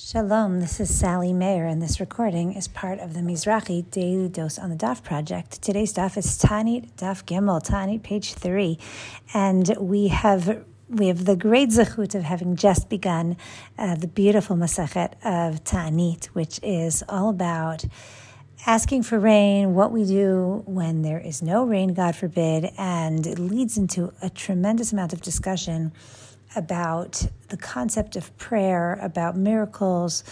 Shalom, this is Sally Mayer, and this recording is part of the Mizrahi Daily Dose on the Daf project. Today's Daf is Tanit Daf Gimel, Tanit, page three, and we have we have the great zechut of having just begun uh, the beautiful Masachet of Tanit, which is all about asking for rain, what we do when there is no rain, God forbid, and it leads into a tremendous amount of discussion about the concept of prayer, about miracles,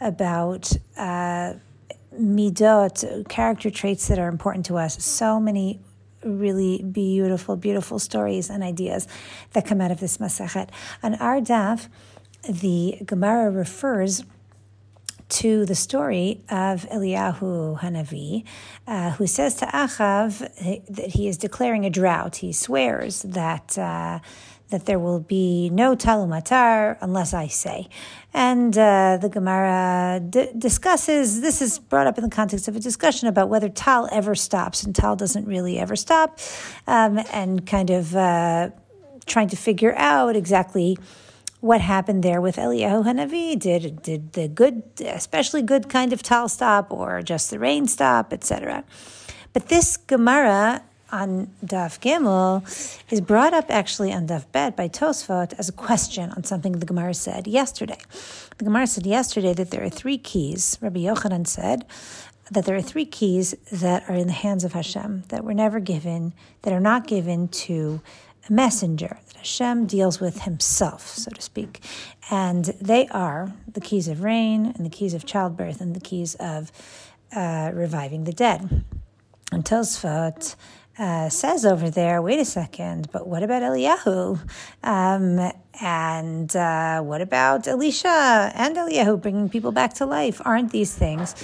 about uh, midot, character traits that are important to us. So many really beautiful, beautiful stories and ideas that come out of this Masachet. On our daf, the Gemara refers to the story of Eliyahu Hanavi, uh, who says to Achav that he is declaring a drought. He swears that. Uh, that there will be no tal umatar unless I say. And uh, the Gemara d- discusses, this is brought up in the context of a discussion about whether tal ever stops, and tal doesn't really ever stop, um, and kind of uh, trying to figure out exactly what happened there with Eliyahu Hanavi. Did did the good, especially good kind of tal stop, or just the rain stop, etc. But this Gemara on Daf Gimel is brought up actually on Daf Bet by Tosfot as a question on something the Gemara said yesterday. The Gemara said yesterday that there are three keys. Rabbi Yochanan said that there are three keys that are in the hands of Hashem that were never given, that are not given to a messenger, that Hashem deals with himself, so to speak. And they are the keys of rain, and the keys of childbirth, and the keys of uh, reviving the dead. And Tosfot uh, says over there, wait a second, but what about Eliyahu? Um, and uh, what about Elisha and Eliyahu bringing people back to life? Aren't these things?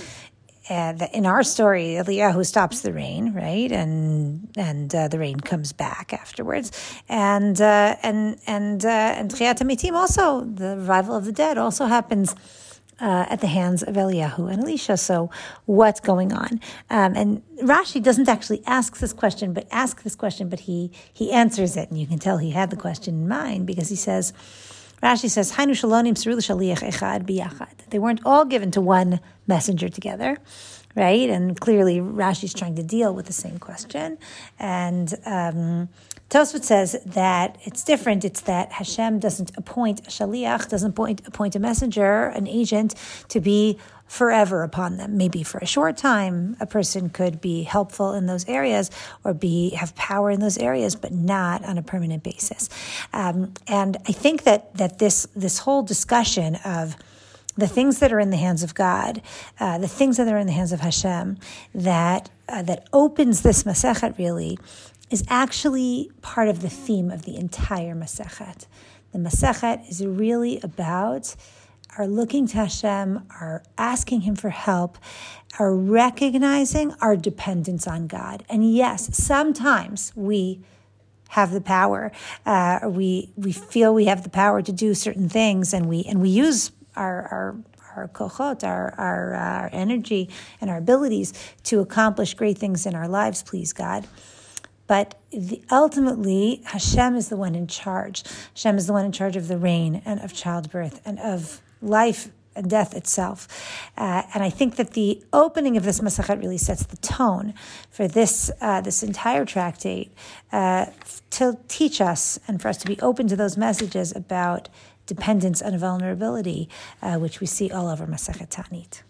Uh, in our story, Eliyahu stops the rain, right, and and uh, the rain comes back afterwards, and uh, and and uh, and Tchiat also the revival of the dead also happens uh, at the hands of Eliyahu and Elisha. So, what's going on? Um, and Rashi doesn't actually ask this question, but ask this question, but he he answers it, and you can tell he had the question in mind because he says. Rashi says, Hainu shalonim echad biyachad. They weren't all given to one messenger together, right? And clearly Rashi's trying to deal with the same question. And um, Tosfot says that it's different. It's that Hashem doesn't appoint a shaliach, doesn't appoint, appoint a messenger, an agent, to be forever upon them. Maybe for a short time, a person could be helpful in those areas or be have power in those areas, but not on a permanent basis. Um, and I think that that this this whole discussion of the things that are in the hands of God, uh, the things that are in the hands of Hashem, that uh, that opens this Masechet really is actually part of the theme of the entire Masechet. The Masechet is really about our looking to Hashem, our asking Him for help, our recognizing our dependence on God. And yes, sometimes we have the power. Uh, we we feel we have the power to do certain things, and we and we use our our our kochot, our, our, uh, our energy, and our abilities to accomplish great things in our lives, please God. But the, ultimately, Hashem is the one in charge. Hashem is the one in charge of the rain and of childbirth and of life death itself. Uh, and I think that the opening of this Masachet really sets the tone for this, uh, this entire tractate uh, to teach us and for us to be open to those messages about dependence and vulnerability, uh, which we see all over Masachet Tanit.